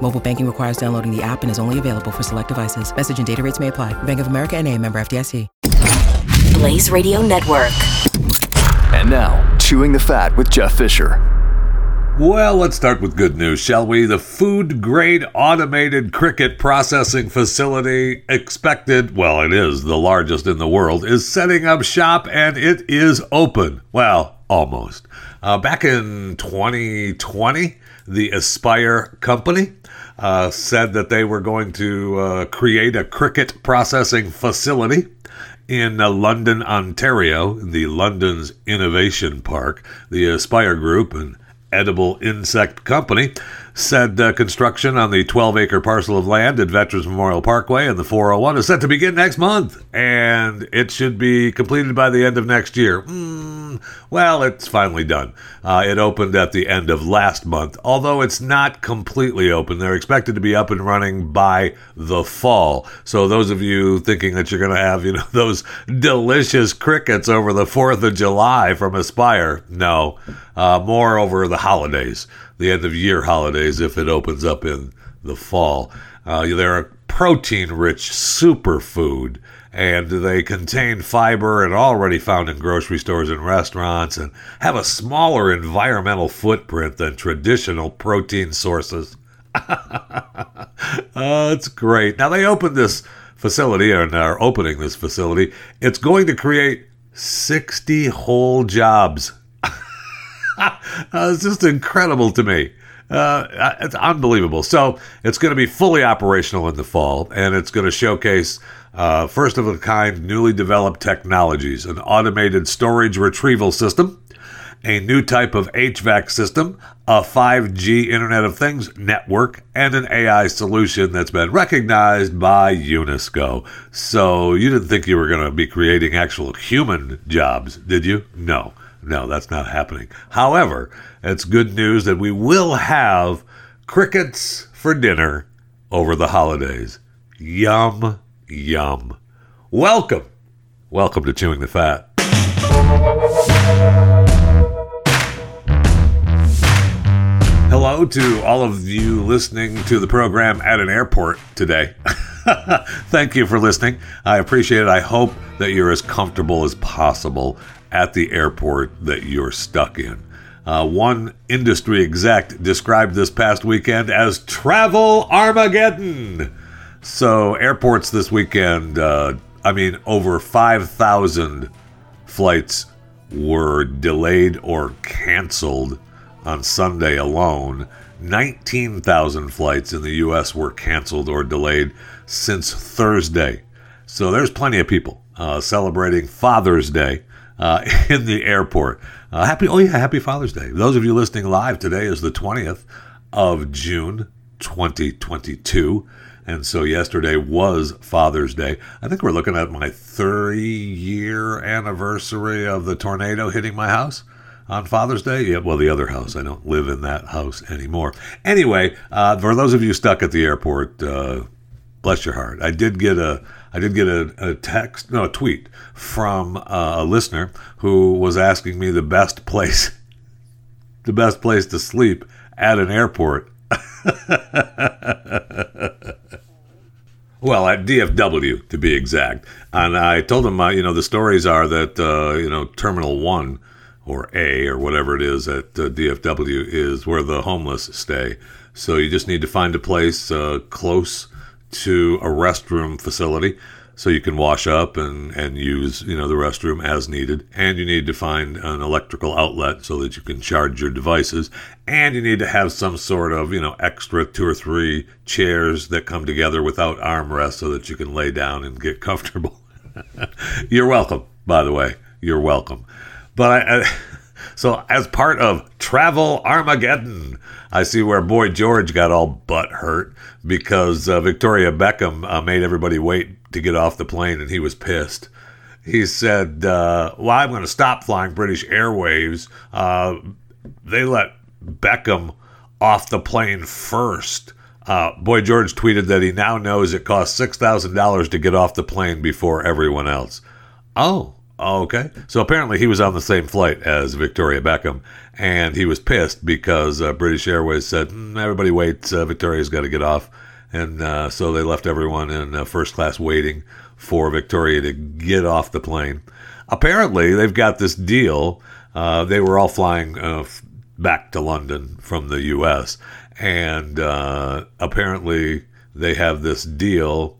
Mobile banking requires downloading the app and is only available for select devices. Message and data rates may apply. Bank of America and a member FDIC. Blaze Radio Network. And now, Chewing the Fat with Jeff Fisher. Well, let's start with good news, shall we? The food grade automated cricket processing facility, expected, well, it is the largest in the world, is setting up shop and it is open. Well, almost. Uh, back in 2020, the Aspire company uh, said that they were going to uh, create a cricket processing facility in uh, London, Ontario, the London's Innovation Park. The Aspire Group and Edible Insect Company said uh, construction on the 12 acre parcel of land at Veterans Memorial Parkway and the 401 is set to begin next month, and it should be completed by the end of next year. Mm, well, it's finally done. Uh, it opened at the end of last month, although it's not completely open. They're expected to be up and running by the fall. So, those of you thinking that you're going to have, you know, those delicious crickets over the 4th of July from Aspire, no, uh, more over the holidays the end of year holidays if it opens up in the fall. Uh, they're a protein rich superfood and they contain fiber and already found in grocery stores and restaurants and have a smaller environmental footprint than traditional protein sources. oh, it's great. Now they opened this facility and are opening this facility. It's going to create 60 whole jobs uh, it's just incredible to me. Uh, it's unbelievable. So it's going to be fully operational in the fall, and it's going to showcase uh, first of a kind, newly developed technologies: an automated storage retrieval system, a new type of HVAC system, a 5G Internet of Things network, and an AI solution that's been recognized by UNESCO. So you didn't think you were going to be creating actual human jobs, did you? No. No, that's not happening. However, it's good news that we will have crickets for dinner over the holidays. Yum, yum. Welcome. Welcome to Chewing the Fat. Hello to all of you listening to the program at an airport today. Thank you for listening. I appreciate it. I hope that you're as comfortable as possible at the airport that you're stuck in. Uh, one industry exec described this past weekend as travel Armageddon. So, airports this weekend, uh, I mean, over 5,000 flights were delayed or canceled on Sunday alone. 19,000 flights in the U.S. were canceled or delayed since Thursday. So, there's plenty of people uh, celebrating Father's Day uh, in the airport. Uh, happy, oh yeah, happy Father's Day. Those of you listening live, today is the 20th of June, 2022. And so yesterday was Father's Day. I think we're looking at my 30 year anniversary of the tornado hitting my house on Father's Day. Yeah, well, the other house. I don't live in that house anymore. Anyway, uh, for those of you stuck at the airport, uh, bless your heart. I did get a I did get a, a text, no, a tweet from uh, a listener who was asking me the best place, the best place to sleep at an airport. well, at DFW to be exact, and I told him, uh, you know, the stories are that uh, you know Terminal One or A or whatever it is at uh, DFW is where the homeless stay. So you just need to find a place uh, close to a restroom facility so you can wash up and, and use you know the restroom as needed. And you need to find an electrical outlet so that you can charge your devices. And you need to have some sort of you know extra two or three chairs that come together without armrests so that you can lay down and get comfortable. You're welcome by the way. You're welcome. But I, I so, as part of Travel Armageddon, I see where Boy George got all butt hurt because uh, Victoria Beckham uh, made everybody wait to get off the plane and he was pissed. he said, uh, "Well, I'm going to stop flying British Airways. Uh, they let Beckham off the plane first. Uh, Boy George tweeted that he now knows it costs six thousand dollars to get off the plane before everyone else. Oh, okay. So apparently he was on the same flight as Victoria Beckham, and he was pissed because uh, British Airways said mm, everybody waits. Uh, Victoria's got to get off, and uh, so they left everyone in uh, first class waiting for Victoria to get off the plane. Apparently, they've got this deal. Uh, they were all flying uh, back to London from the U.S. And apparently, they have this deal.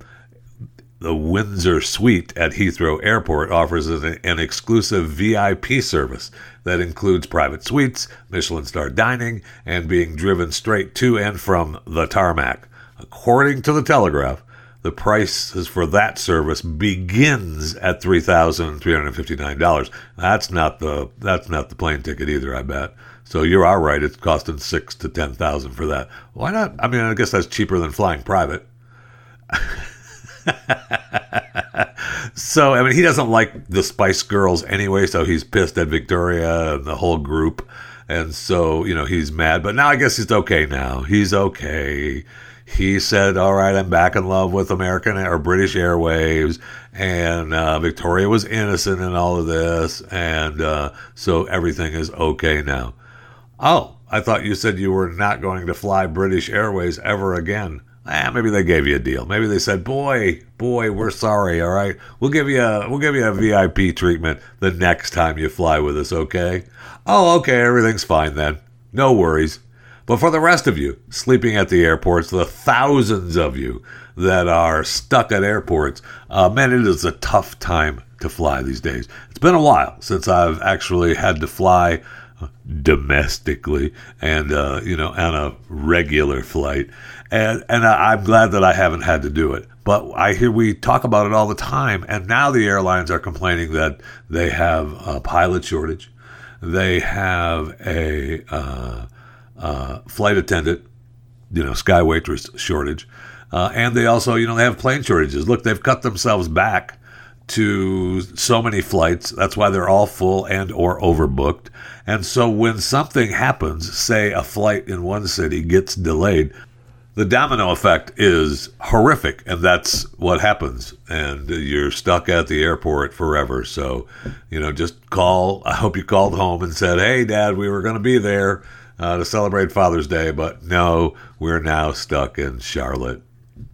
The Windsor Suite at Heathrow Airport offers an, an exclusive VIP service that includes private suites, Michelin star dining, and being driven straight to and from the tarmac. According to the Telegraph, the price for that service begins at three thousand three hundred fifty nine dollars. That's not the that's not the plane ticket either. I bet. So you are right. It's costing six to ten thousand for that. Why not? I mean, I guess that's cheaper than flying private. so I mean, he doesn't like the Spice Girls anyway. So he's pissed at Victoria and the whole group, and so you know he's mad. But now I guess he's okay. Now he's okay he said, "All right, I'm back in love with American or British Airways," and uh, Victoria was innocent in all of this, and uh, so everything is okay now. Oh, I thought you said you were not going to fly British Airways ever again. Eh, maybe they gave you a deal. Maybe they said, "Boy, boy, we're sorry. All right, we'll give you a we'll give you a VIP treatment the next time you fly with us. Okay? Oh, okay. Everything's fine then. No worries." But for the rest of you sleeping at the airports, the thousands of you that are stuck at airports, uh, man, it is a tough time to fly these days. It's been a while since I've actually had to fly domestically and uh, you know on a regular flight, and and I'm glad that I haven't had to do it. But I hear we talk about it all the time, and now the airlines are complaining that they have a pilot shortage, they have a uh, uh, flight attendant, you know, sky waitress shortage. Uh, and they also, you know, they have plane shortages. Look, they've cut themselves back to so many flights. That's why they're all full and or overbooked. And so when something happens, say a flight in one city gets delayed, the domino effect is horrific, and that's what happens. And you're stuck at the airport forever. So, you know, just call. I hope you called home and said, "Hey, Dad, we were going to be there." uh, to celebrate Father's Day, but no, we're now stuck in Charlotte.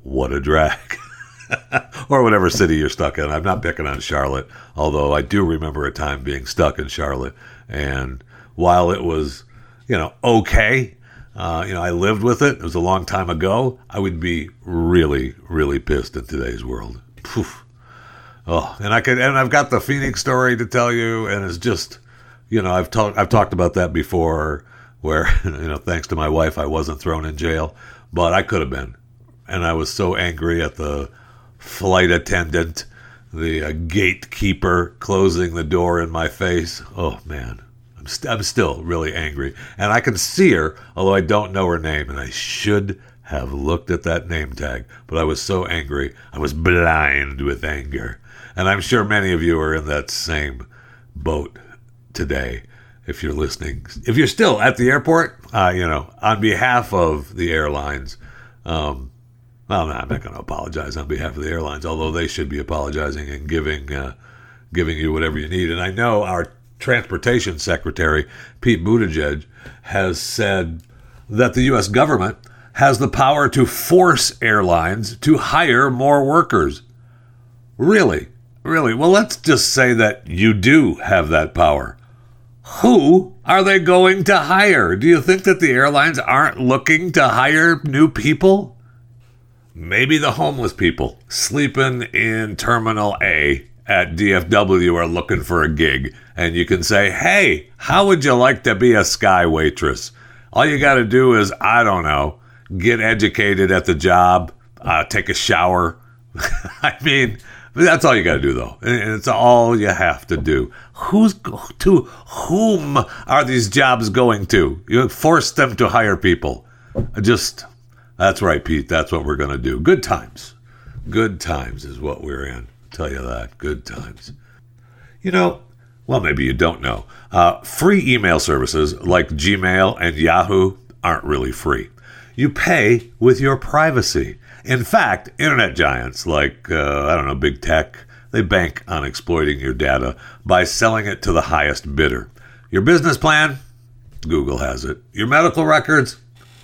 What a drag. or whatever city you're stuck in. I'm not picking on Charlotte, although I do remember a time being stuck in Charlotte. And while it was, you know, okay, uh, you know, I lived with it. It was a long time ago. I would be really, really pissed in today's world. Poof. Oh, and I could, and I've got the Phoenix story to tell you, and it's just, you know, I've talked, I've talked about that before where, you know, thanks to my wife, I wasn't thrown in jail, but I could have been. And I was so angry at the flight attendant, the uh, gatekeeper closing the door in my face. Oh, man. I'm, st- I'm still really angry. And I can see her, although I don't know her name, and I should have looked at that name tag, but I was so angry. I was blind with anger. And I'm sure many of you are in that same boat today if you're listening. If you're still at the airport, uh, you know, on behalf of the airlines, um, well, I'm not going to apologize on behalf of the airlines, although they should be apologizing and giving uh, giving you whatever you need. And I know our transportation secretary, Pete Buttigieg, has said that the U.S. government has the power to force airlines to hire more workers. Really? Really? Well, let's just say that you do have that power. Who are they going to hire? Do you think that the airlines aren't looking to hire new people? Maybe the homeless people sleeping in Terminal A at DFW are looking for a gig, and you can say, Hey, how would you like to be a sky waitress? All you got to do is, I don't know, get educated at the job, uh, take a shower. I mean, that's all you got to do, though. And it's all you have to do. Who's to whom are these jobs going to? You force them to hire people. Just that's right, Pete. That's what we're going to do. Good times. Good times is what we're in. Tell you that. Good times. You know, well, maybe you don't know. Uh, free email services like Gmail and Yahoo aren't really free. You pay with your privacy. In fact, internet giants like, uh, I don't know, big tech, they bank on exploiting your data by selling it to the highest bidder. Your business plan? Google has it. Your medical records?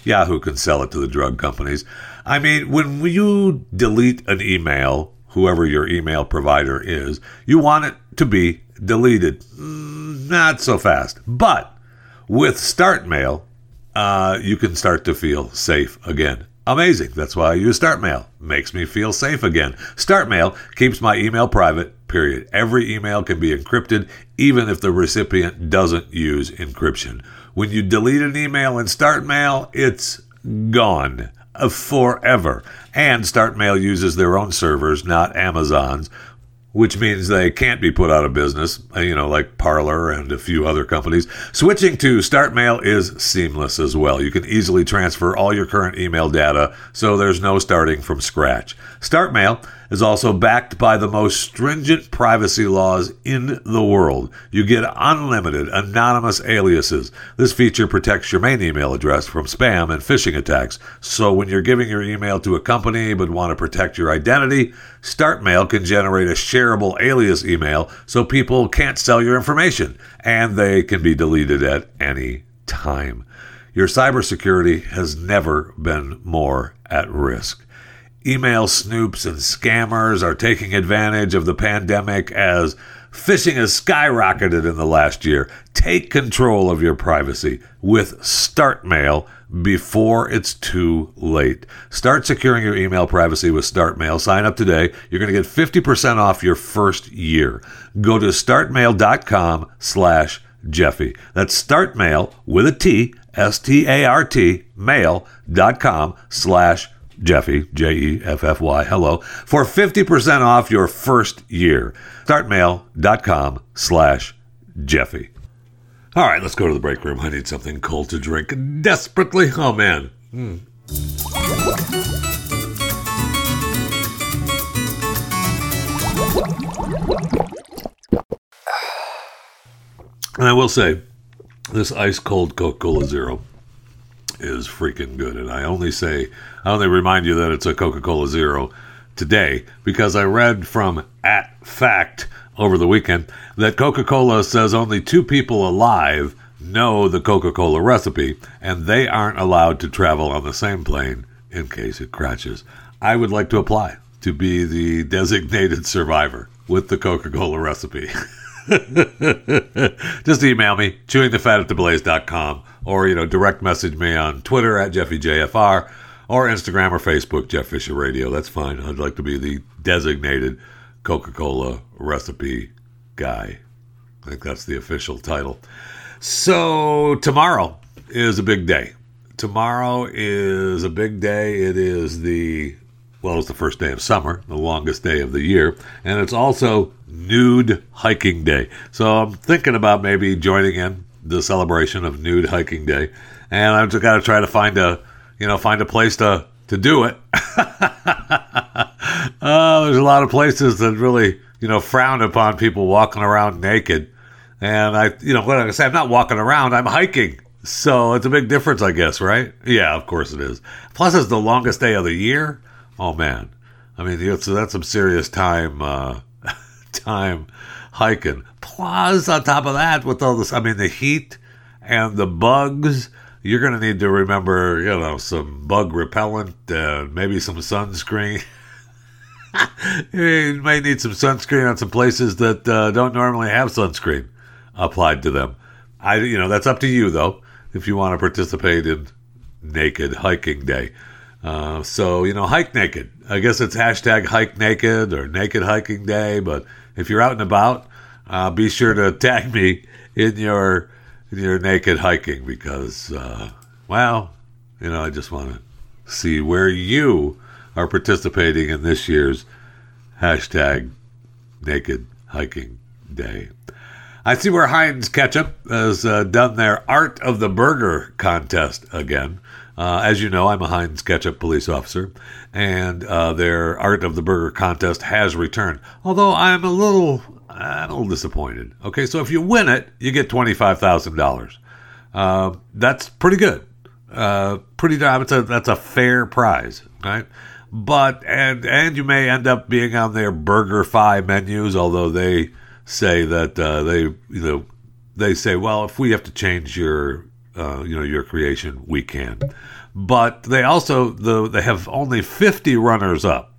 Yahoo can sell it to the drug companies. I mean, when you delete an email, whoever your email provider is, you want it to be deleted. Mm, not so fast. But with StartMail, uh, you can start to feel safe again. Amazing. That's why I use StartMail. Makes me feel safe again. StartMail keeps my email private, period. Every email can be encrypted, even if the recipient doesn't use encryption. When you delete an email in Start Mail, it's gone forever. And Start Mail uses their own servers, not Amazon's, which means they can't be put out of business, uh, you know, like Parler and a few other companies. Switching to Start Mail is seamless as well. You can easily transfer all your current email data, so there's no starting from scratch. StartMail is also backed by the most stringent privacy laws in the world. You get unlimited anonymous aliases. This feature protects your main email address from spam and phishing attacks. So when you're giving your email to a company but want to protect your identity, StartMail can generate a shareable alias email so people can't sell your information and they can be deleted at any time. Your cybersecurity has never been more at risk. Email snoops and scammers are taking advantage of the pandemic as phishing has skyrocketed in the last year. Take control of your privacy with StartMail before it's too late. Start securing your email privacy with StartMail. Sign up today. You're going to get 50% off your first year. Go to startmail.com slash Jeffy. That's StartMail with a T, S-T-A-R-T, mail.com slash Jeffy, J E F F Y, hello, for 50% off your first year. Startmail.com slash Jeffy. All right, let's go to the break room. I need something cold to drink desperately. Oh, man. Mm. And I will say, this ice cold Coca Cola Zero is freaking good. And I only say, I only remind you that it's a Coca Cola Zero today because I read from At Fact over the weekend that Coca Cola says only two people alive know the Coca Cola recipe and they aren't allowed to travel on the same plane in case it crashes. I would like to apply to be the designated survivor with the Coca Cola recipe. Just email me, chewingthefat or, you know, direct message me on Twitter at JeffyJFR, or Instagram or Facebook, Jeff Fisher Radio. That's fine. I'd like to be the designated Coca Cola recipe guy. I think that's the official title. So, tomorrow is a big day. Tomorrow is a big day. It is the well, it's the first day of summer, the longest day of the year, and it's also Nude Hiking Day. So I'm thinking about maybe joining in the celebration of Nude Hiking Day, and I've just got to try to find a, you know, find a place to to do it. uh, there's a lot of places that really, you know, frown upon people walking around naked, and I, you know, what I say, I'm not walking around, I'm hiking. So it's a big difference, I guess, right? Yeah, of course it is. Plus, it's the longest day of the year. Oh man, I mean, so that's some serious time, uh, time hiking. Plus, on top of that, with all this, I mean, the heat and the bugs, you're going to need to remember, you know, some bug repellent and maybe some sunscreen. you may need some sunscreen on some places that uh, don't normally have sunscreen applied to them. I, you know, that's up to you though. If you want to participate in Naked Hiking Day. Uh, so, you know, hike naked. I guess it's hashtag hike naked or naked hiking day. But if you're out and about, uh, be sure to tag me in your in your naked hiking because, uh, well, you know, I just want to see where you are participating in this year's hashtag naked hiking day. I see where Heinz Ketchup has uh, done their Art of the Burger contest again. Uh, as you know, I'm a Heinz Ketchup police officer, and uh, their Art of the Burger contest has returned. Although I'm a little, I'm a little disappointed. Okay, so if you win it, you get twenty-five thousand uh, dollars. That's pretty good. Uh, pretty that's a that's a fair prize, right? But and and you may end up being on their Burger Fi menus, although they say that uh, they you know they say, well, if we have to change your uh, you know your creation, we can. But they also the they have only 50 runners up,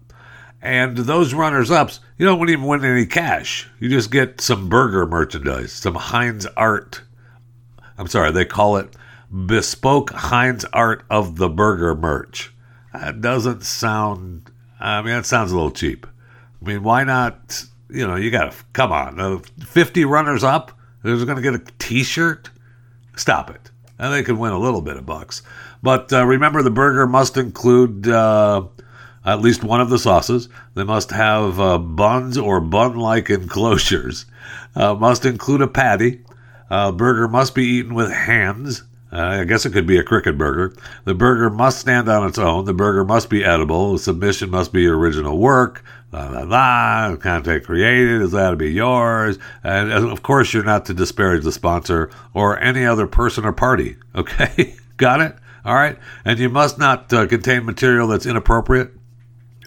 and those runners ups you don't even win any cash. You just get some burger merchandise, some Heinz art. I'm sorry, they call it bespoke Heinz art of the burger merch. That doesn't sound. I mean, that sounds a little cheap. I mean, why not? You know, you got to come on. Uh, Fifty runners up. Who's going to get a T-shirt? Stop it. And they can win a little bit of bucks. But uh, remember, the burger must include uh, at least one of the sauces. They must have uh, buns or bun-like enclosures. Uh, must include a patty. Uh, burger must be eaten with hands. Uh, I guess it could be a cricket burger. The burger must stand on its own. The burger must be edible. The submission must be original work. Blah, blah, blah. Content created is that to be yours. And of course, you're not to disparage the sponsor or any other person or party. Okay? Got it? All right. And you must not uh, contain material that's inappropriate,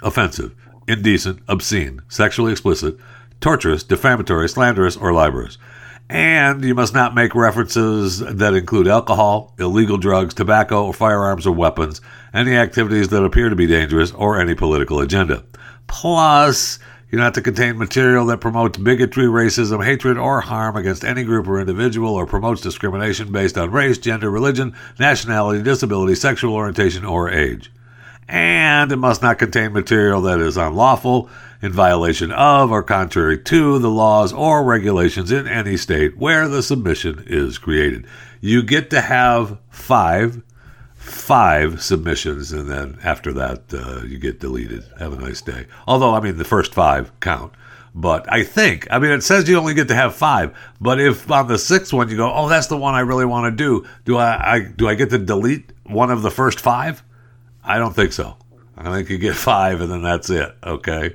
offensive, indecent, obscene, sexually explicit, torturous, defamatory, slanderous, or libelous. And you must not make references that include alcohol, illegal drugs, tobacco, or firearms or weapons, any activities that appear to be dangerous, or any political agenda. Plus, you're not to contain material that promotes bigotry, racism, hatred, or harm against any group or individual, or promotes discrimination based on race, gender, religion, nationality, disability, sexual orientation, or age. And it must not contain material that is unlawful, in violation of, or contrary to the laws or regulations in any state where the submission is created. You get to have five five submissions, and then after that, uh, you get deleted. Have a nice day. Although, I mean, the first five count. But I think, I mean, it says you only get to have five. But if on the sixth one you go, oh, that's the one I really want to do, do I, I do I get to delete one of the first five? I don't think so. I think you get five, and then that's it. Okay.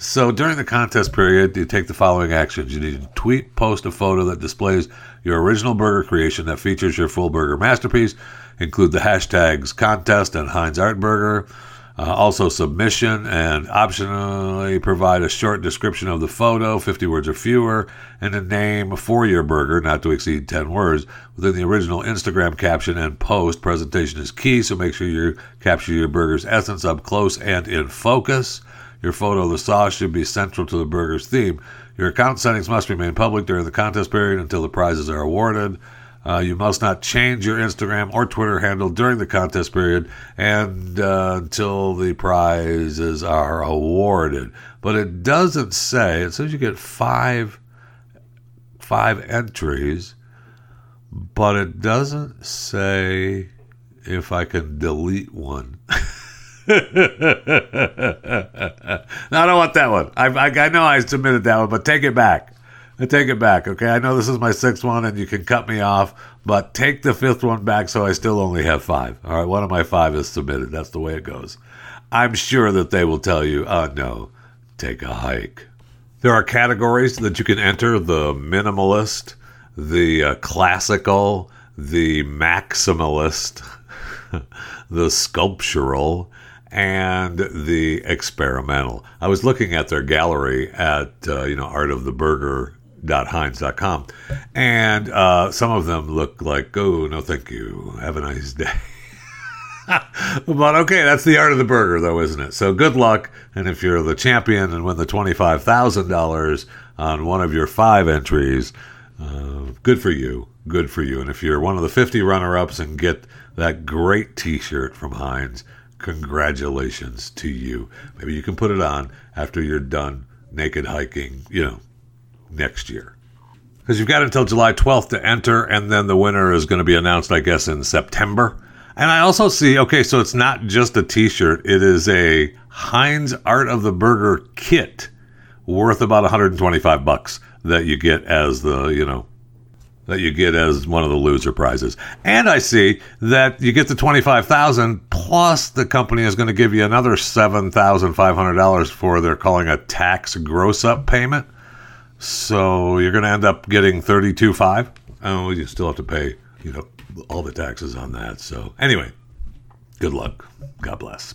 So during the contest period, you take the following actions. You need to tweet, post a photo that displays your original burger creation that features your full burger masterpiece. Include the hashtags contest and Heinz Art Burger. Uh, also, submission and optionally provide a short description of the photo, 50 words or fewer, and a name for your burger, not to exceed 10 words, within the original Instagram caption and post. Presentation is key, so make sure you capture your burger's essence up close and in focus. Your photo of the sauce should be central to the burger's theme. Your account settings must remain public during the contest period until the prizes are awarded. Uh, you must not change your Instagram or Twitter handle during the contest period and uh, until the prizes are awarded. But it doesn't say. It says you get five five entries, but it doesn't say if I can delete one. no, I don't want that one. I, I, I know I submitted that one, but take it back. I take it back, okay? I know this is my sixth one and you can cut me off, but take the fifth one back so I still only have five. All right, one of my five is submitted. That's the way it goes. I'm sure that they will tell you, oh, no, take a hike. There are categories that you can enter the minimalist, the uh, classical, the maximalist, the sculptural, and the experimental. I was looking at their gallery at uh, you know artoftheburger.heinz.com, and uh, some of them look like oh no thank you have a nice day. but okay, that's the art of the burger, though, isn't it? So good luck, and if you're the champion and win the twenty-five thousand dollars on one of your five entries, uh, good for you, good for you. And if you're one of the fifty runner-ups and get that great T-shirt from Heinz, congratulations to you. Maybe you can put it on after you're done naked hiking, you know, next year. Because you've got until July 12th to enter, and then the winner is going to be announced, I guess, in September. And I also see, okay, so it's not just a t shirt, it is a Heinz Art of the Burger kit worth about 125 bucks that you get as the, you know, that you get as one of the loser prizes. And I see that you get the 25,000 plus the company is going to give you another $7,500 for they're calling a tax gross up payment. So you're going to end up getting 32.5. Oh, you still have to pay, you know, all the taxes on that. So anyway, good luck. God bless.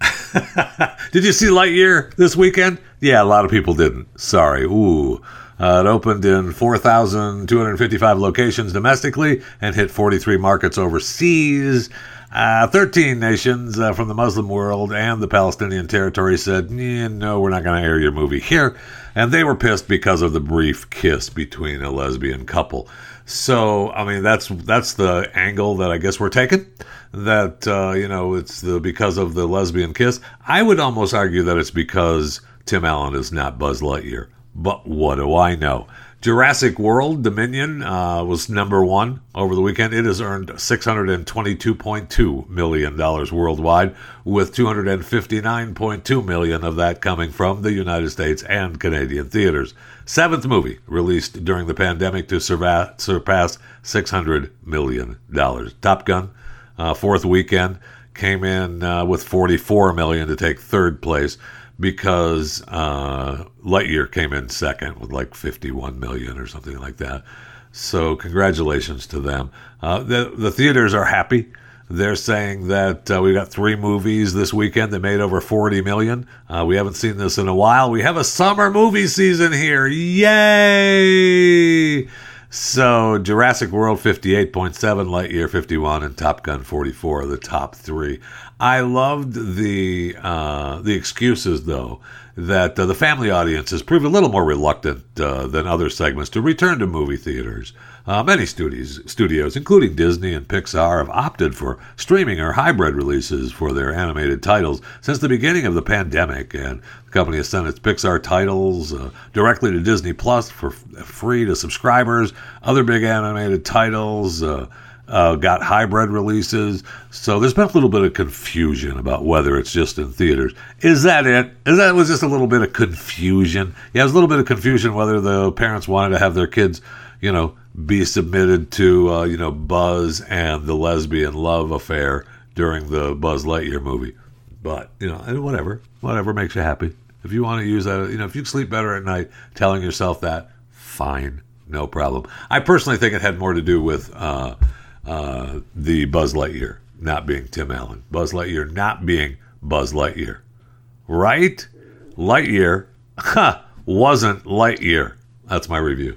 Did you see Lightyear this weekend? Yeah, a lot of people didn't. Sorry. Ooh. Uh, it opened in 4,255 locations domestically and hit 43 markets overseas. Uh, 13 nations uh, from the Muslim world and the Palestinian territory said, no, we're not going to air your movie here. And they were pissed because of the brief kiss between a lesbian couple. So, I mean, that's that's the angle that I guess we're taking. That uh, you know, it's the because of the lesbian kiss. I would almost argue that it's because Tim Allen is not Buzz Lightyear. But what do I know? Jurassic World Dominion uh, was number one over the weekend. It has earned $622.2 million worldwide, with 259.2 million of that coming from the United States and Canadian theaters. Seventh movie released during the pandemic to surpass $600 million. Top Gun, uh, fourth weekend, came in uh, with 44 million to take third place because uh, Lightyear came in second with like 51 million or something like that. So congratulations to them. Uh, the the theaters are happy. They're saying that uh, we got three movies this weekend that made over 40 million. Uh, we haven't seen this in a while. We have a summer movie season here. Yay! So Jurassic World 58.7, Lightyear 51, and Top Gun 44 are the top three. I loved the uh, the excuses though that uh, the family audience has proved a little more reluctant uh, than other segments to return to movie theaters. Uh, many studios, studios, including Disney and Pixar, have opted for streaming or hybrid releases for their animated titles since the beginning of the pandemic, and the company has sent its Pixar titles uh, directly to Disney Plus for free to subscribers. Other big animated titles. Uh, got hybrid releases. So there's been a little bit of confusion about whether it's just in theaters. Is that it? Is that was just a little bit of confusion? Yeah, it was a little bit of confusion whether the parents wanted to have their kids, you know, be submitted to, uh, you know, Buzz and the lesbian love affair during the Buzz Lightyear movie. But you know, whatever, whatever makes you happy. If you want to use that, you know, if you sleep better at night telling yourself that, fine, no problem. I personally think it had more to do with. Uh, uh, the Buzz Lightyear not being Tim Allen, Buzz Lightyear not being Buzz Lightyear, right? Lightyear huh, wasn't Lightyear. That's my review.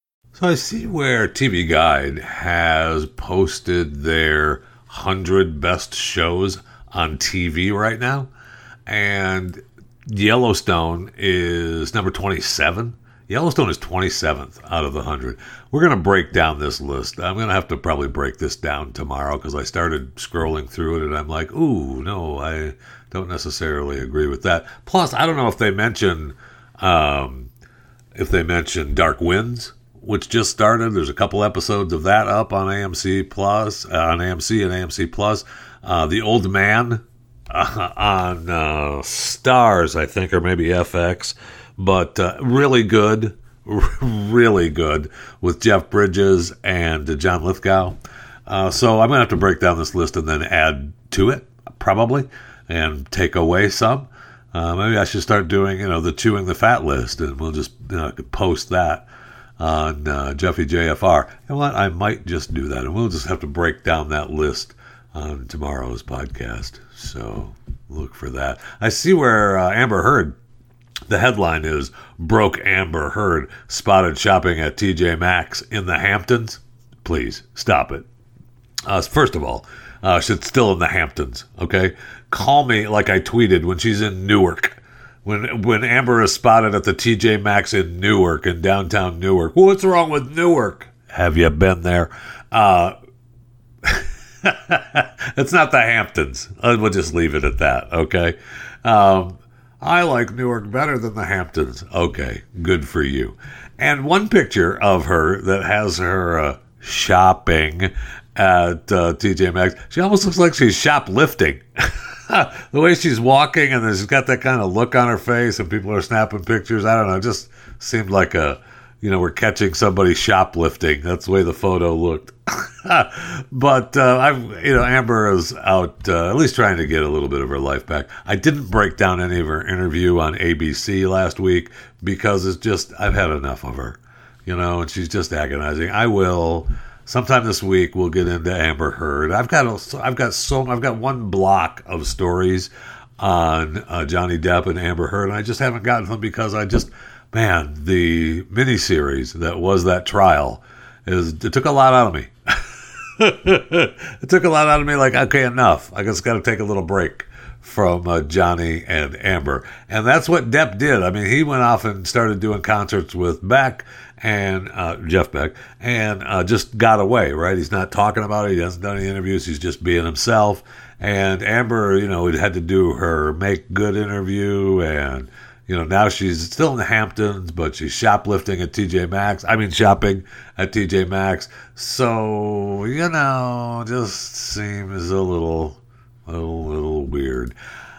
So I see where TV Guide has posted their 100 best shows on TV right now. And Yellowstone is number 27. Yellowstone is 27th out of the 100. We're going to break down this list. I'm going to have to probably break this down tomorrow because I started scrolling through it and I'm like, ooh, no, I don't necessarily agree with that. Plus, I don't know if they mention um, if they mention Dark Winds which just started. There's a couple episodes of that up on AMC Plus, uh, on AMC and AMC Plus. Uh, the Old Man uh, on uh, Starz, I think, or maybe FX, but uh, really good, really good with Jeff Bridges and John Lithgow. Uh, so I'm gonna have to break down this list and then add to it, probably, and take away some. maybe I should start doing, you know, the chewing the fat list, and we'll just post that on uh, Jeffy JFR. And what? I might just do that, and we'll just have to break down that list on tomorrow's podcast. So look for that. I see where uh, Amber Heard. The headline is "Broke Amber Heard spotted shopping at TJ Maxx in the Hamptons." please stop it. Uh, first of all, uh, she's still in the Hamptons. Okay, call me like I tweeted when she's in Newark. When when Amber is spotted at the TJ Maxx in Newark in downtown Newark. What's wrong with Newark? Have you been there? Uh, it's not the Hamptons. Uh, We'll just leave it at that. Okay. Um, I like Newark better than the Hamptons. Okay, good for you. And one picture of her that has her uh, shopping at uh, TJ Maxx, she almost looks like she's shoplifting. the way she's walking and she's got that kind of look on her face, and people are snapping pictures. I don't know. It just seemed like a, you know, we're catching somebody shoplifting. That's the way the photo looked. but uh, I've, you know, Amber is out uh, at least trying to get a little bit of her life back. I didn't break down any of her interview on ABC last week because it's just I've had enough of her, you know, and she's just agonizing. I will sometime this week we'll get into Amber Heard. I've got a, I've got so I've got one block of stories on uh, Johnny Depp and Amber Heard, and I just haven't gotten them because I just man the miniseries that was that trial is it took a lot out of me. it took a lot out of me. Like, okay, enough. I just got to take a little break from uh, Johnny and Amber. And that's what Depp did. I mean, he went off and started doing concerts with Beck and uh, Jeff Beck and uh, just got away, right? He's not talking about it. He hasn't done any interviews. He's just being himself. And Amber, you know, had to do her make good interview and you know, now she's still in the Hamptons, but she's shoplifting at TJ Maxx. I mean, shopping at TJ Maxx. So, you know, just seems a little, a little, weird.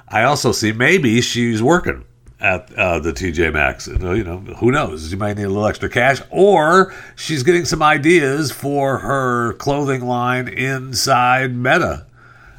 I also see maybe she's working at uh, the TJ Maxx. You know, you know, who knows? She might need a little extra cash, or she's getting some ideas for her clothing line inside Meta.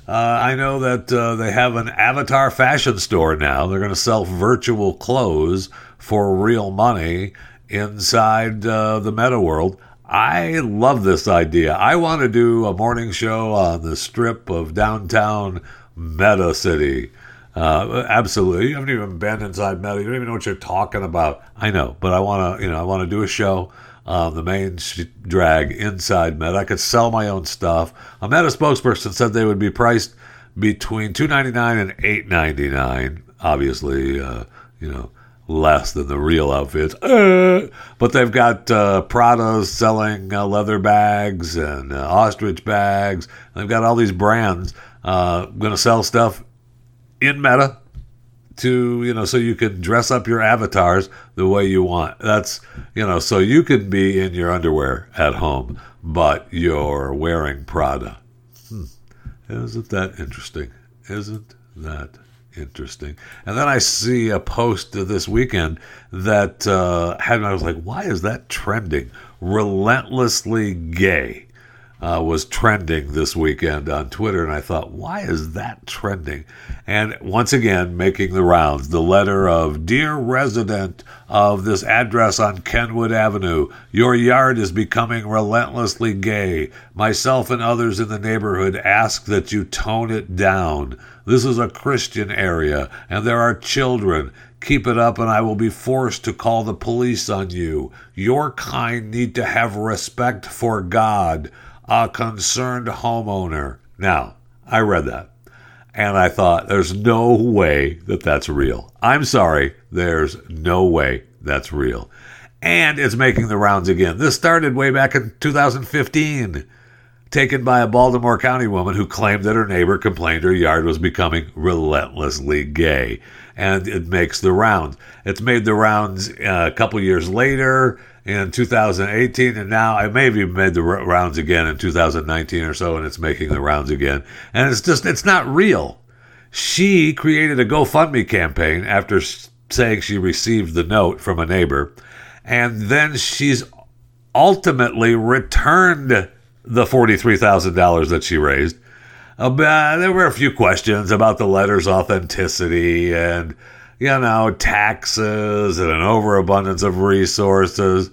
Uh, I know that uh, they have an avatar fashion store now. They're going to sell virtual clothes for real money inside uh, the meta world. I love this idea. I want to do a morning show on the strip of downtown Meta City. Uh, absolutely. You haven't even been inside Meta. You don't even know what you're talking about. I know, but I want to, you know, I want to do a show on the main sh- drag inside Meta. I could sell my own stuff. A Meta spokesperson said they would be priced between two ninety nine and eight ninety nine. Obviously, uh, you know, less than the real outfits. Uh, but they've got uh, Prada's selling uh, leather bags and uh, ostrich bags. They've got all these brands uh, going to sell stuff in Meta to you know so you can dress up your avatars the way you want that's you know so you can be in your underwear at home but you're wearing prada hmm. isn't that interesting isn't that interesting. And then i see a post this weekend that uh had i was like why is that trending? Relentlessly gay uh, was trending this weekend on Twitter, and I thought, why is that trending? And once again, making the rounds, the letter of Dear resident of this address on Kenwood Avenue, your yard is becoming relentlessly gay. Myself and others in the neighborhood ask that you tone it down. This is a Christian area, and there are children. Keep it up, and I will be forced to call the police on you. Your kind need to have respect for God a concerned homeowner. Now, I read that and I thought, there's no way that that's real. I'm sorry, there's no way that's real. And it's making the rounds again. This started way back in 2015, taken by a Baltimore County woman who claimed that her neighbor complained her yard was becoming relentlessly gay. And it makes the rounds. It's made the rounds uh, a couple years later in 2018, and now I may have even made the rounds again in 2019 or so, and it's making the rounds again. And it's just, it's not real. She created a GoFundMe campaign after saying she received the note from a neighbor, and then she's ultimately returned the $43,000 that she raised. Uh, there were a few questions about the letter's authenticity and you know, taxes and an overabundance of resources.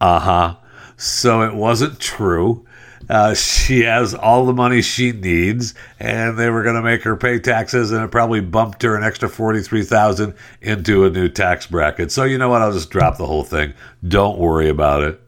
Uh huh. So it wasn't true. Uh, she has all the money she needs, and they were going to make her pay taxes, and it probably bumped her an extra forty-three thousand into a new tax bracket. So you know what? I'll just drop the whole thing. Don't worry about it.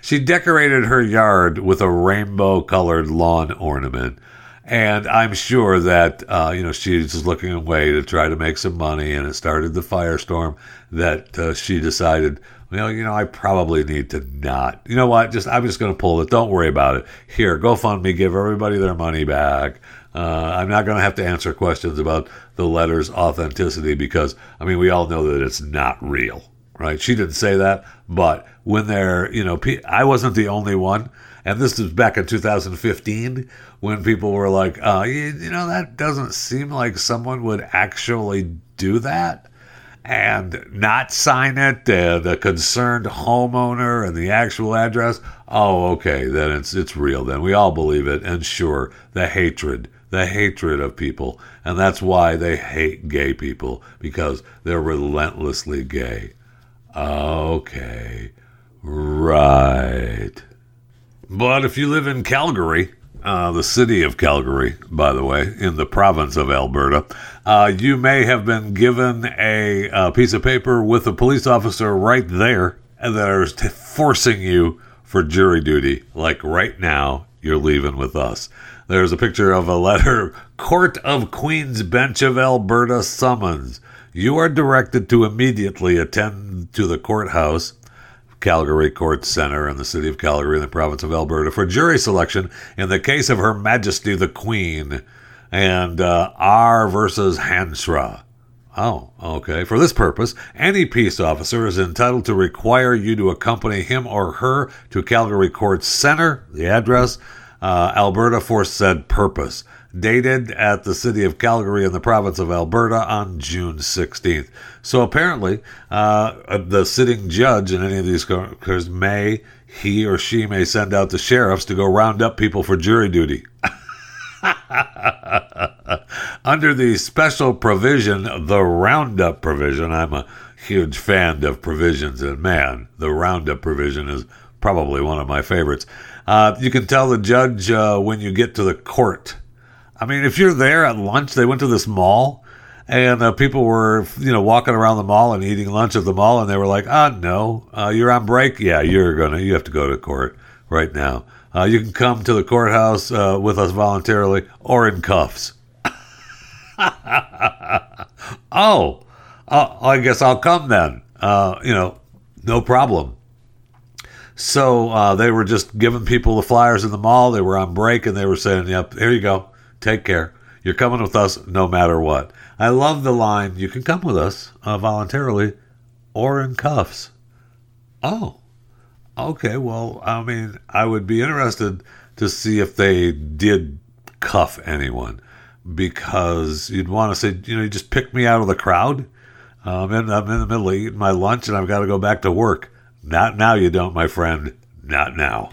She decorated her yard with a rainbow colored lawn ornament. And I'm sure that, uh, you know, she's just looking away to try to make some money. And it started the firestorm that uh, she decided, well, you know, I probably need to not. You know what? Just I'm just going to pull it. Don't worry about it. Here, GoFundMe, give everybody their money back. Uh, I'm not going to have to answer questions about the letter's authenticity because, I mean, we all know that it's not real, right? She didn't say that, but when they're, you know, I wasn't the only one. And this was back in 2015 when people were like, uh, you, you know, that doesn't seem like someone would actually do that and not sign it, the concerned homeowner and the actual address, oh, okay, then it's it's real. Then we all believe it, and sure, the hatred, the hatred of people, and that's why they hate gay people because they're relentlessly gay. Okay, right. But if you live in Calgary, uh, the city of Calgary, by the way, in the province of Alberta, uh, you may have been given a, a, piece of paper with a police officer right there and that is t- forcing you for jury duty. Like right now, you're leaving with us. There's a picture of a letter Court of Queen's Bench of Alberta summons. You are directed to immediately attend to the courthouse Calgary Court Center in the city of Calgary in the province of Alberta for jury selection in the case of Her Majesty the Queen and uh, R versus Hansra. Oh, okay. For this purpose, any peace officer is entitled to require you to accompany him or her to Calgary Court Center, the address, uh, Alberta for said purpose dated at the city of Calgary in the province of Alberta on June 16th. So apparently, uh, the sitting judge in any of these cases may, he or she may send out the sheriffs to go round up people for jury duty. Under the special provision, the roundup provision, I'm a huge fan of provisions, and man, the roundup provision is probably one of my favorites. Uh, you can tell the judge uh, when you get to the court I mean, if you're there at lunch, they went to this mall and uh, people were, you know, walking around the mall and eating lunch at the mall, and they were like, "Ah, oh, no, uh, you're on break. Yeah, you're gonna, you have to go to court right now. Uh, you can come to the courthouse uh, with us voluntarily or in cuffs." oh, uh, I guess I'll come then. Uh, you know, no problem. So they were just giving people the flyers in the mall. They were on break, and they were saying, "Yep, here you go." Take care. You're coming with us no matter what. I love the line, you can come with us uh, voluntarily or in cuffs. Oh, okay. Well, I mean, I would be interested to see if they did cuff anyone because you'd want to say, you know, you just picked me out of the crowd. Um, and I'm in the middle of eating my lunch and I've got to go back to work. Not now, you don't, my friend. Not now.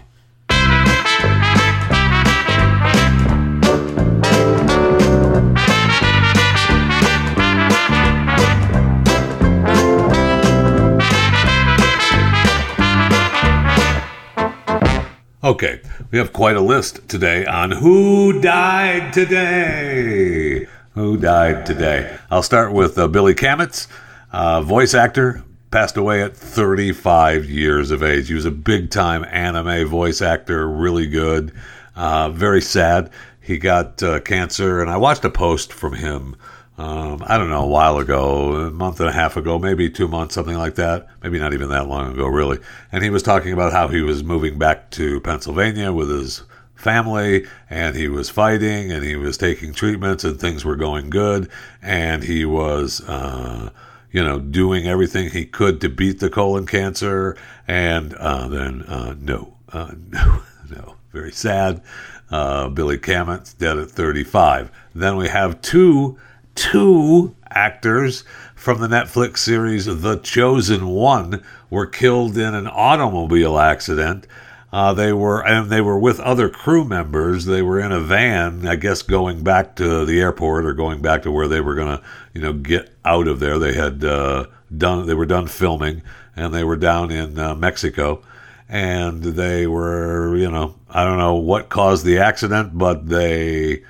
Okay, we have quite a list today on who died today. Who died today? I'll start with uh, Billy Kametz, uh, voice actor, passed away at 35 years of age. He was a big time anime voice actor, really good, uh, very sad. He got uh, cancer, and I watched a post from him um, I don't know, a while ago, a month and a half ago, maybe two months, something like that. Maybe not even that long ago, really. And he was talking about how he was moving back to Pennsylvania with his family and he was fighting and he was taking treatments and things were going good. And he was, uh, you know, doing everything he could to beat the colon cancer. And uh, then, uh, no, uh, no, no, very sad. Uh, Billy Kametz dead at 35. Then we have two two actors from the Netflix series The Chosen One were killed in an automobile accident. Uh, they were and they were with other crew members. They were in a van, I guess, going back to the airport or going back to where they were to, you know, get out of there. They had uh, done. They were done filming, and they were down in uh, Mexico, and they were, you know, I don't know what caused the accident, but they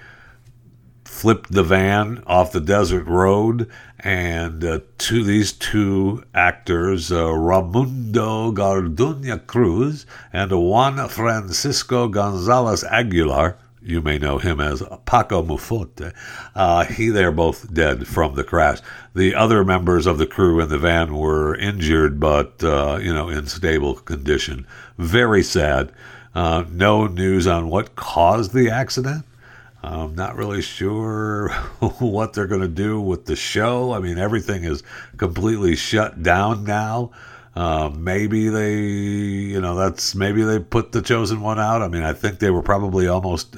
flipped the van off the desert road, and uh, to these two actors, uh, Raymundo Garduño Cruz and Juan Francisco Gonzalez Aguilar, you may know him as Paco Mufote. Uh, he, they're both dead from the crash. The other members of the crew in the van were injured, but uh, you know, in stable condition. Very sad. Uh, no news on what caused the accident. I'm not really sure what they're going to do with the show. I mean, everything is completely shut down now. Uh, maybe they, you know, that's maybe they put the chosen one out. I mean, I think they were probably almost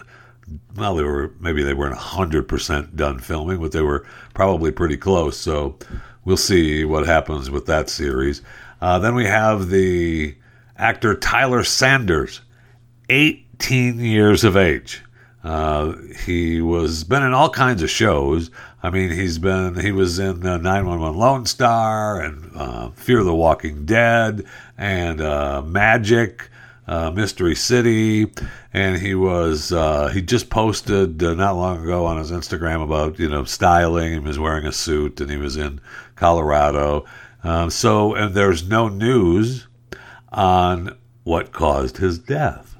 well, they were maybe they weren't hundred percent done filming, but they were probably pretty close. So we'll see what happens with that series. Uh, then we have the actor Tyler Sanders, 18 years of age. Uh, he was been in all kinds of shows. I mean, he's been he was in uh, 911 Lone Star and uh, Fear the Walking Dead and uh, Magic uh, Mystery City, and he was uh, he just posted not long ago on his Instagram about you know styling. He was wearing a suit, and he was in Colorado. Um, so, and there's no news on what caused his death,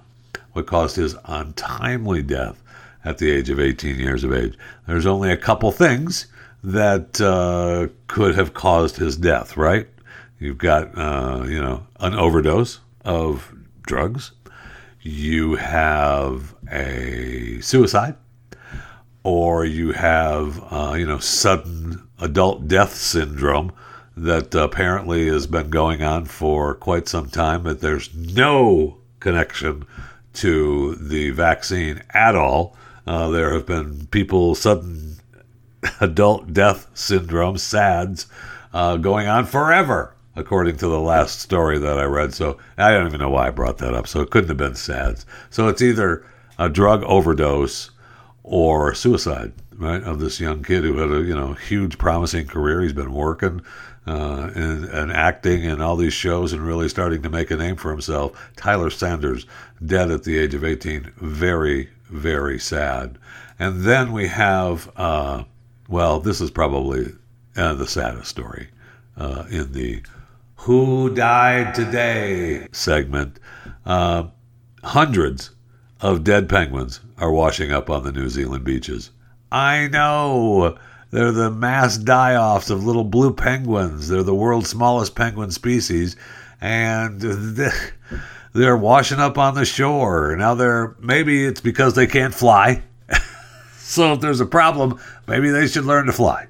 what caused his untimely death at the age of 18 years of age. There's only a couple things that uh, could have caused his death, right? You've got, uh, you know, an overdose of drugs, you have a suicide, or you have, uh, you know, sudden adult death syndrome that apparently has been going on for quite some time, but there's no connection to the vaccine at all. Uh, there have been people, sudden adult death syndrome, SADS, uh, going on forever according to the last story that I read. So I don't even know why I brought that up. So it couldn't have been SADS. So it's either a drug overdose or suicide, right? Of this young kid who had a you know huge promising career. He's been working uh, and, and acting in all these shows and really starting to make a name for himself. Tyler Sanders dead at the age of 18. Very very sad. And then we have uh, well, this is probably uh, the saddest story uh, in the who Died Today segment. Uh, hundreds of dead penguins are washing up on the New Zealand beaches. I know. They're the mass die offs of little blue penguins. They're the world's smallest penguin species. And they're washing up on the shore. Now they're, maybe it's because they can't fly. so if there's a problem, maybe they should learn to fly.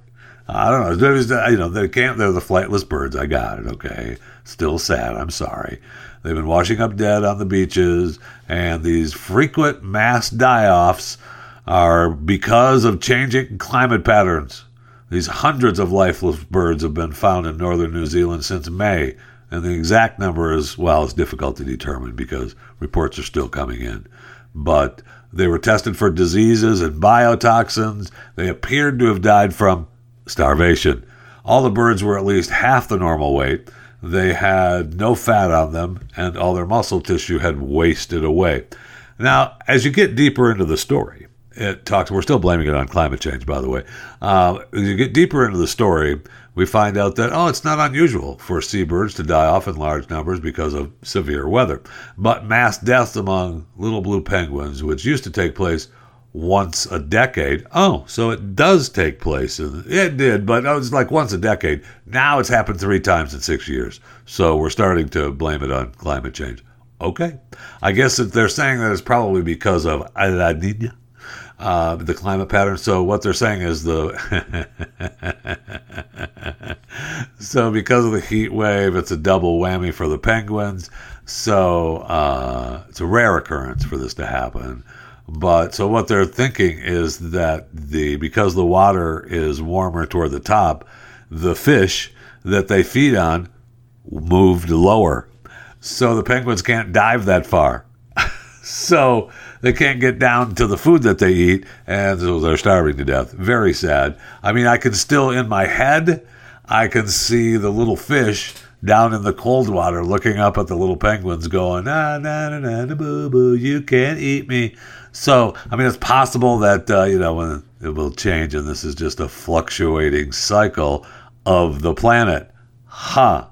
I don't know. Was, you know, they can't. They're the flightless birds. I got it. Okay. Still sad. I'm sorry. They've been washing up dead on the beaches, and these frequent mass die-offs are because of changing climate patterns. These hundreds of lifeless birds have been found in northern New Zealand since May, and the exact number is well, it's difficult to determine because reports are still coming in. But they were tested for diseases and biotoxins. They appeared to have died from starvation. All the birds were at least half the normal weight. They had no fat on them, and all their muscle tissue had wasted away. Now, as you get deeper into the story, it talks. We're still blaming it on climate change, by the way. Uh, as you get deeper into the story, we find out that oh, it's not unusual for seabirds to die off in large numbers because of severe weather. But mass deaths among little blue penguins, which used to take place once a decade. Oh, so it does take place. It did, but it was like once a decade. Now it's happened three times in six years. So we're starting to blame it on climate change. Okay. I guess that they're saying that it's probably because of La Nina, uh, the climate pattern. So what they're saying is the. so because of the heat wave, it's a double whammy for the penguins. So uh, it's a rare occurrence for this to happen. But so what they're thinking is that the because the water is warmer toward the top, the fish that they feed on moved lower. So the penguins can't dive that far. so they can't get down to the food that they eat and so they're starving to death. Very sad. I mean, I can still in my head I can see the little fish down in the cold water looking up at the little penguins going, na na na na, na boo boo, you can't eat me. So, I mean, it's possible that, uh, you know, when it will change and this is just a fluctuating cycle of the planet. Huh.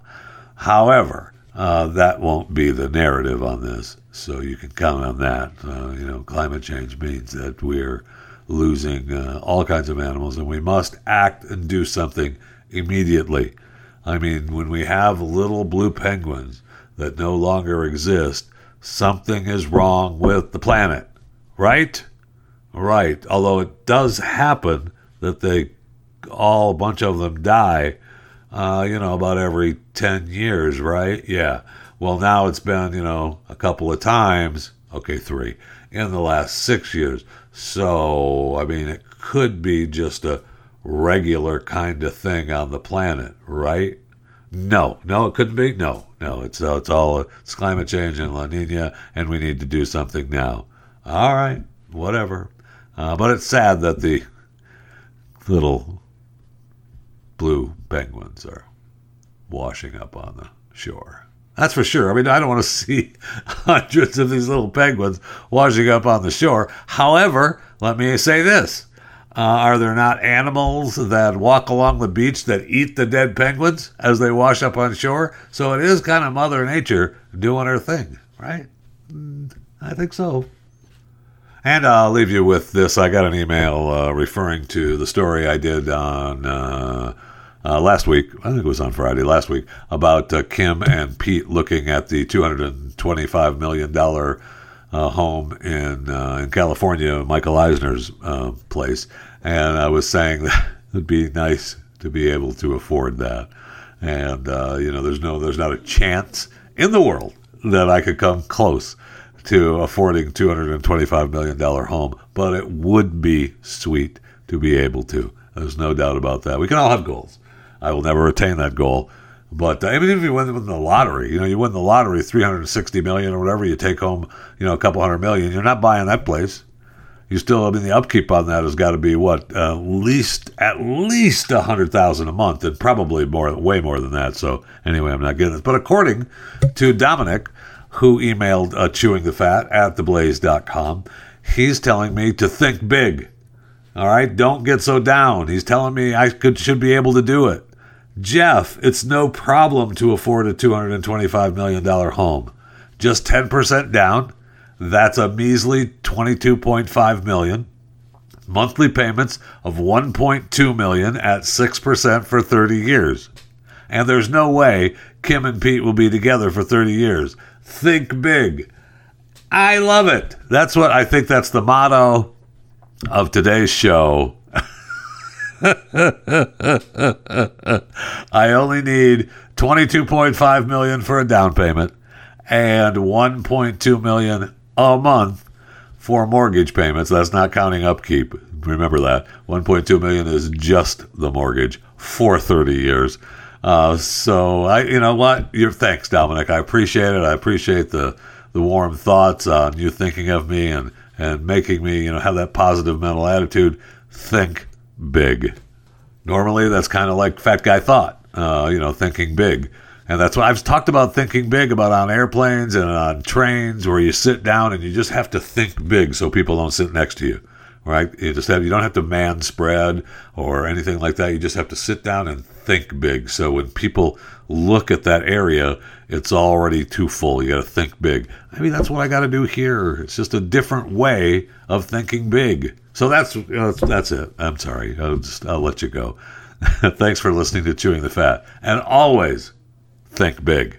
However, uh, that won't be the narrative on this. So you can count on that. Uh, you know, climate change means that we're losing uh, all kinds of animals and we must act and do something immediately. I mean, when we have little blue penguins that no longer exist, something is wrong with the planet, right? Right. Although it does happen that they all a bunch of them die, uh, you know, about every 10 years, right? Yeah. Well, now it's been, you know, a couple of times, okay, three, in the last six years. So, I mean, it could be just a regular kind of thing on the planet, right? No, no, it couldn't be. No, no, it's uh, it's all it's climate change and La Nina, and we need to do something now. All right, whatever. Uh, but it's sad that the little blue penguins are washing up on the shore. That's for sure. I mean, I don't want to see hundreds of these little penguins washing up on the shore. However, let me say this uh, are there not animals that walk along the beach that eat the dead penguins as they wash up on shore? So it is kind of Mother Nature doing her thing, right? Mm, I think so. And I'll leave you with this. I got an email uh, referring to the story I did on uh, uh, last week. I think it was on Friday last week about uh, Kim and Pete looking at the $225 million uh, home in uh, in California, Michael Eisner's place. And I was saying that it'd be nice to be able to afford that. And, you know, there's no, there's not a chance in the world that I could come close to affording $225 million home, but it would be sweet to be able to. There's no doubt about that. We can all have goals. I will never attain that goal. But uh, even if you win, the lottery, you know, you win the lottery, 360 million or whatever, you take home, you know, a couple hundred million, you're not buying that place. You still, I mean, the upkeep on that has got to be what, uh, least, at least a hundred thousand a month and probably more, way more than that. So anyway, I'm not getting this. But according to Dominic, who emailed uh, chewing the fat at theblaze.com. He's telling me to think big. All right, don't get so down. He's telling me I could should be able to do it. Jeff, it's no problem to afford a $225 million home. Just 10% down. That's a measly 22.5 million. Monthly payments of 1.2 million at 6% for 30 years. And there's no way Kim and Pete will be together for 30 years. Think big. I love it. That's what I think that's the motto of today's show. I only need 22.5 million for a down payment and 1.2 million a month for mortgage payments. That's not counting upkeep. Remember that. 1.2 million is just the mortgage for 30 years. Uh, so I, you know what? Your thanks, Dominic. I appreciate it. I appreciate the the warm thoughts on you thinking of me and and making me, you know, have that positive mental attitude. Think big. Normally, that's kind of like fat guy thought. Uh, you know, thinking big. And that's what I've talked about thinking big about on airplanes and on trains where you sit down and you just have to think big so people don't sit next to you right? You just have you don't have to man spread or anything like that. You just have to sit down and think big. So when people look at that area, it's already too full. You got to think big. I mean, that's what I got to do here. It's just a different way of thinking big. So that's that's it. I'm sorry. I'll just I'll let you go. Thanks for listening to Chewing the Fat, and always think big.